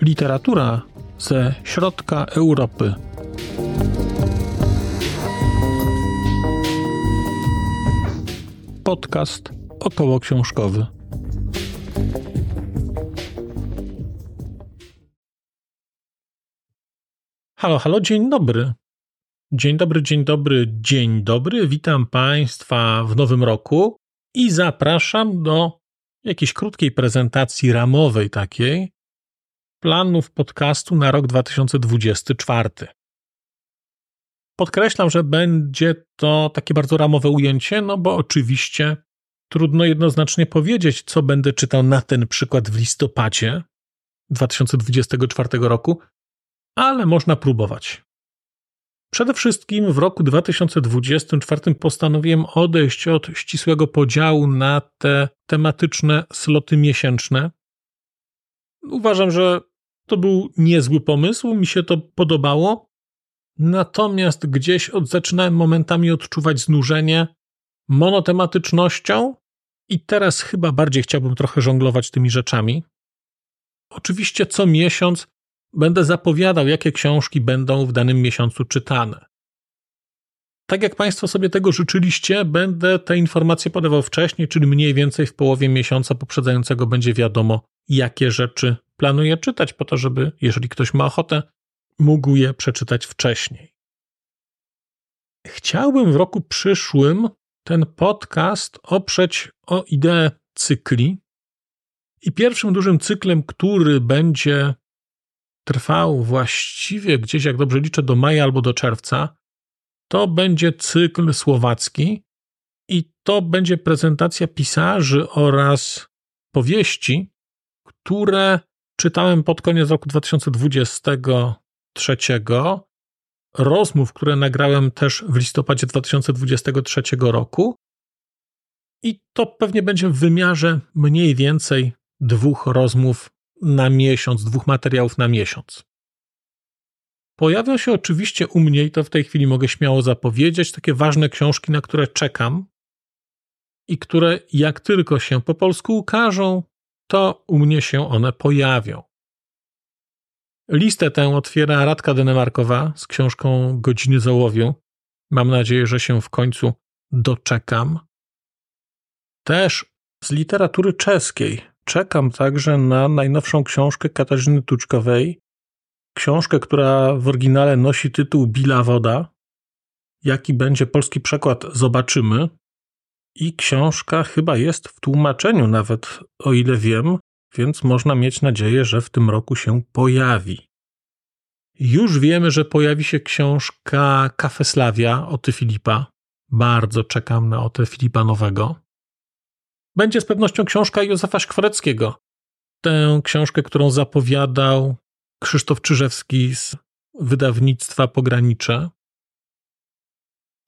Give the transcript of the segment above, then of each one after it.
Literatura ze środka Europy. Podcast około książkowy. Halo, halo, dzień dobry. Dzień dobry, dzień dobry, dzień dobry. Witam Państwa w nowym roku i zapraszam do jakiejś krótkiej prezentacji ramowej takiej planów podcastu na rok 2024. Podkreślam, że będzie to takie bardzo ramowe ujęcie, no bo oczywiście trudno jednoznacznie powiedzieć, co będę czytał na ten przykład w listopadzie 2024 roku, ale można próbować. Przede wszystkim w roku 2024 postanowiłem odejść od ścisłego podziału na te tematyczne sloty miesięczne. Uważam, że to był niezły pomysł, mi się to podobało. Natomiast gdzieś od, zaczynałem momentami odczuwać znużenie monotematycznością i teraz chyba bardziej chciałbym trochę żonglować tymi rzeczami. Oczywiście co miesiąc będę zapowiadał, jakie książki będą w danym miesiącu czytane. Tak jak Państwo sobie tego życzyliście, będę te informacje podawał wcześniej, czyli mniej więcej w połowie miesiąca poprzedzającego będzie wiadomo, jakie rzeczy planuję czytać, po to, żeby, jeżeli ktoś ma ochotę, mógł je przeczytać wcześniej. Chciałbym w roku przyszłym ten podcast oprzeć o ideę cykli. I pierwszym dużym cyklem, który będzie trwał właściwie gdzieś, jak dobrze liczę, do maja albo do czerwca, to będzie cykl słowacki i to będzie prezentacja pisarzy oraz powieści, które czytałem pod koniec roku 2023, rozmów, które nagrałem też w listopadzie 2023 roku. I to pewnie będzie w wymiarze mniej więcej dwóch rozmów na miesiąc, dwóch materiałów na miesiąc. Pojawią się oczywiście u mnie, i to w tej chwili mogę śmiało zapowiedzieć, takie ważne książki, na które czekam i które jak tylko się po polsku ukażą, to u mnie się one pojawią. Listę tę otwiera Radka Denemarkowa z książką Godziny Zołowiu. Mam nadzieję, że się w końcu doczekam. Też z literatury czeskiej czekam także na najnowszą książkę Katarzyny Tuczkowej. Książkę, która w oryginale nosi tytuł Bila Woda. Jaki będzie polski przekład, zobaczymy. I książka chyba jest w tłumaczeniu, nawet o ile wiem, więc można mieć nadzieję, że w tym roku się pojawi. Już wiemy, że pojawi się książka Kafeslavia Oty Filipa. Bardzo czekam na Otę Filipa nowego. Będzie z pewnością książka Józefa Szkwareckiego. Tę książkę, którą zapowiadał Krzysztof Czyżewski z wydawnictwa Pogranicze.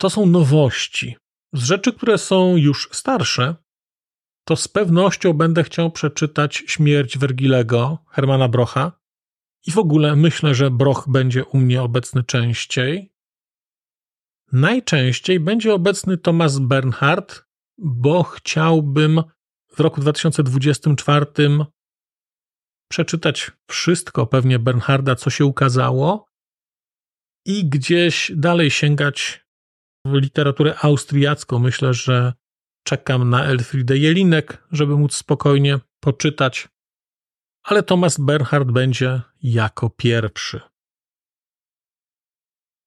To są nowości. Z rzeczy, które są już starsze, to z pewnością będę chciał przeczytać Śmierć Wergilego Hermana Brocha. I w ogóle myślę, że Broch będzie u mnie obecny częściej. Najczęściej będzie obecny Thomas Bernhard, bo chciałbym w roku 2024 przeczytać wszystko pewnie Bernharda, co się ukazało i gdzieś dalej sięgać w literaturę austriacką. Myślę, że czekam na Elfriedę Jelinek, żeby móc spokojnie poczytać, ale Thomas Bernhard będzie jako pierwszy.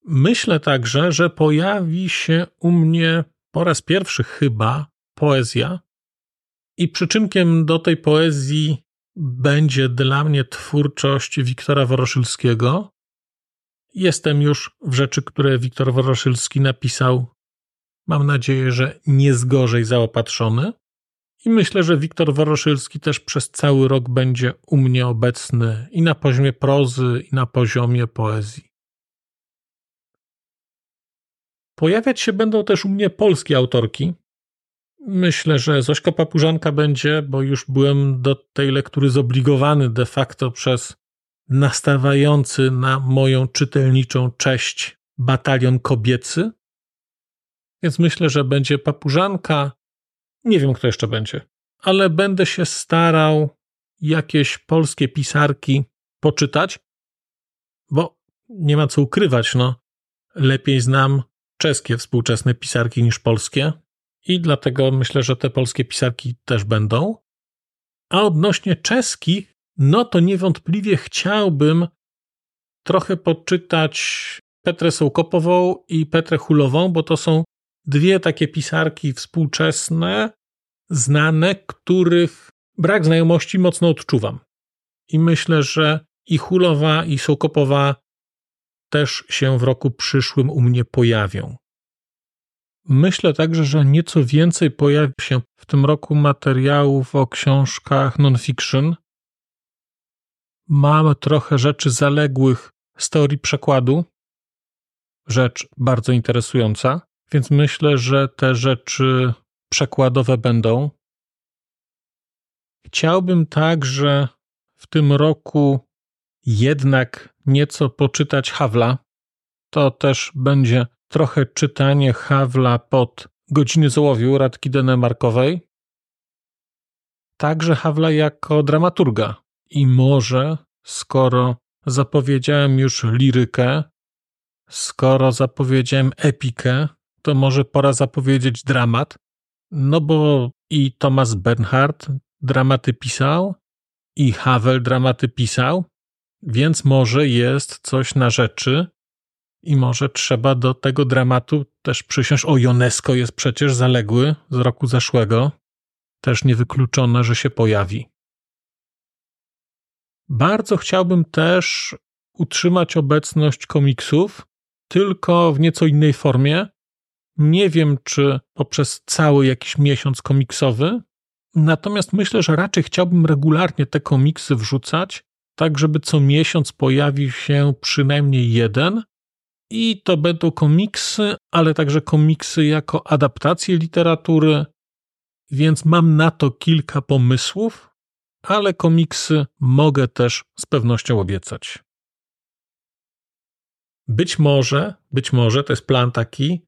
Myślę także, że pojawi się u mnie po raz pierwszy chyba poezja, i przyczynkiem do tej poezji będzie dla mnie twórczość Wiktora Woroszylskiego. Jestem już w rzeczy, które Wiktor Woroszylski napisał, mam nadzieję, że nie zgorzej zaopatrzony. I myślę, że Wiktor Woroszylski też przez cały rok będzie u mnie obecny i na poziomie prozy, i na poziomie poezji. Pojawiać się będą też u mnie polskie autorki. Myślę, że Zośka Papużanka będzie, bo już byłem do tej lektury zobligowany de facto przez nastawający na moją czytelniczą cześć batalion kobiecy. Więc myślę, że będzie papużanka. Nie wiem, kto jeszcze będzie, ale będę się starał jakieś polskie pisarki poczytać, bo nie ma co ukrywać, no. Lepiej znam czeskie współczesne pisarki niż polskie i dlatego myślę, że te polskie pisarki też będą. A odnośnie czeskich, no to niewątpliwie chciałbym trochę poczytać Petrę Sołkopową i Petrę Hulową, bo to są dwie takie pisarki współczesne, znane, których brak znajomości mocno odczuwam. I myślę, że i Hulowa, i Sołkopowa też się w roku przyszłym u mnie pojawią. Myślę także, że nieco więcej pojawi się w tym roku materiałów o książkach non-fiction. Mam trochę rzeczy zaległych z teorii przekładu, rzecz bardzo interesująca, więc myślę, że te rzeczy przekładowe będą. Chciałbym także w tym roku jednak nieco poczytać Hawla. To też będzie trochę czytanie Hawla pod godziny zołowiu Radki Denemarkowej. Także Hawla jako dramaturga. I może, skoro zapowiedziałem już lirykę, skoro zapowiedziałem epikę, to może pora zapowiedzieć dramat. No bo i Thomas Bernhard dramaty pisał, i Havel dramaty pisał, więc może jest coś na rzeczy i może trzeba do tego dramatu też przysiąść. O, Jonesko jest przecież zaległy z roku zeszłego. Też niewykluczone, że się pojawi. Bardzo chciałbym też utrzymać obecność komiksów, tylko w nieco innej formie. Nie wiem, czy poprzez cały jakiś miesiąc komiksowy, natomiast myślę, że raczej chciałbym regularnie te komiksy wrzucać, tak żeby co miesiąc pojawił się przynajmniej jeden. I to będą komiksy, ale także komiksy jako adaptacje literatury, więc mam na to kilka pomysłów, ale komiksy mogę też z pewnością obiecać. Być może, być może, to jest plan taki,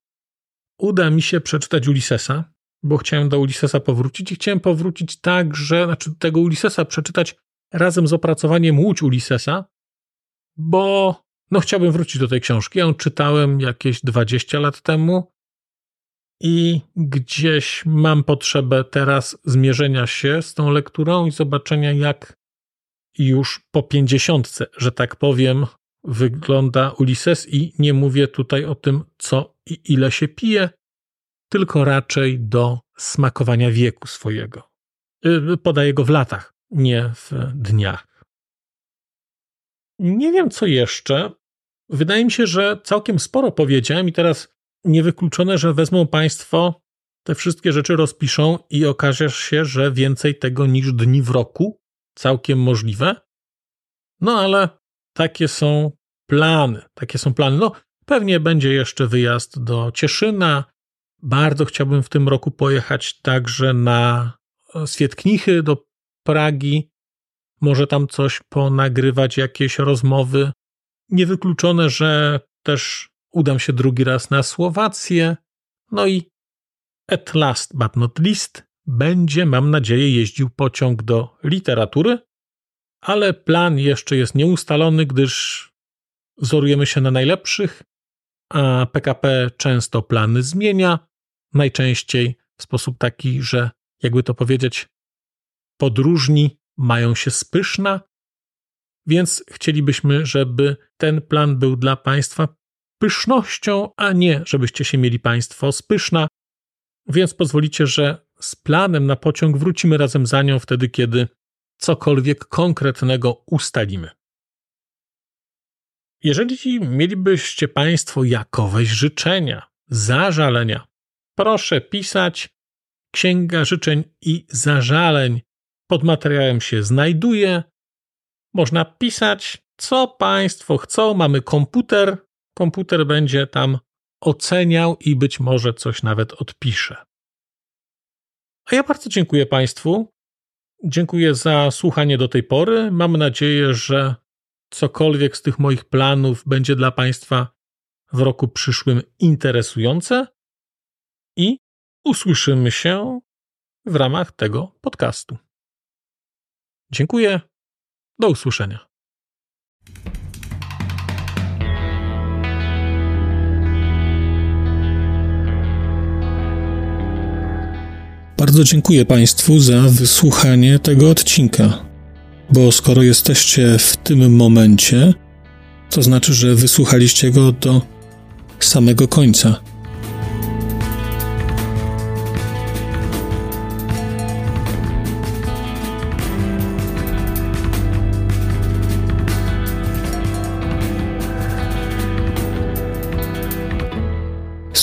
uda mi się przeczytać Ulyssesa, bo chciałem do Ulyssesa powrócić i chciałem powrócić tak, że, znaczy tego Ulyssesa przeczytać razem z opracowaniem Łódź Ulyssesa, bo no chciałbym wrócić do tej książki. Ja ją czytałem jakieś 20 lat temu i gdzieś mam potrzebę teraz zmierzenia się z tą lekturą i zobaczenia, jak już po pięćdziesiątce, że tak powiem, wygląda Ulises i nie mówię tutaj o tym, co i ile się pije, tylko raczej do smakowania wieku swojego. Y, podaję go w latach, nie w dniach. Nie wiem, co jeszcze. Wydaje mi się, że całkiem sporo powiedziałem i teraz niewykluczone, że wezmą Państwo te wszystkie rzeczy, rozpiszą i okaże się, że więcej tego niż dni w roku. Całkiem możliwe. No ale takie są plany. Takie są plany. No, pewnie będzie jeszcze wyjazd do Cieszyna. Bardzo chciałbym w tym roku pojechać także na Swietknichy do Pragi. Może tam coś ponagrywać, jakieś rozmowy. Niewykluczone, że też udam się drugi raz na Słowację. No i at last but not least będzie, mam nadzieję, jeździł pociąg do literatury, ale plan jeszcze jest nieustalony, gdyż wzorujemy się na najlepszych, a PKP często plany zmienia, najczęściej w sposób taki, że jakby to powiedzieć, podróżni mają się spyszna, więc chcielibyśmy, żeby ten plan był dla Państwa pysznością, a nie żebyście się mieli Państwo spyszna. Więc pozwolicie, że z planem na pociąg wrócimy razem za nią wtedy, kiedy cokolwiek konkretnego ustalimy. Jeżeli mielibyście Państwo jakoweś życzenia, zażalenia, proszę pisać. Księga życzeń i zażaleń pod materiałem się znajduje. Można pisać, co Państwo chcą. Mamy komputer. Komputer będzie tam oceniał i być może coś nawet odpisze. A ja bardzo dziękuję Państwu. Dziękuję za słuchanie do tej pory. Mam nadzieję, że cokolwiek z tych moich planów będzie dla Państwa w roku przyszłym interesujące. i usłyszymy się w ramach tego podcastu. Dziękuję. Do usłyszenia. Bardzo dziękuję Państwu za wysłuchanie tego odcinka, bo skoro jesteście w tym momencie, to znaczy, że wysłuchaliście go do samego końca.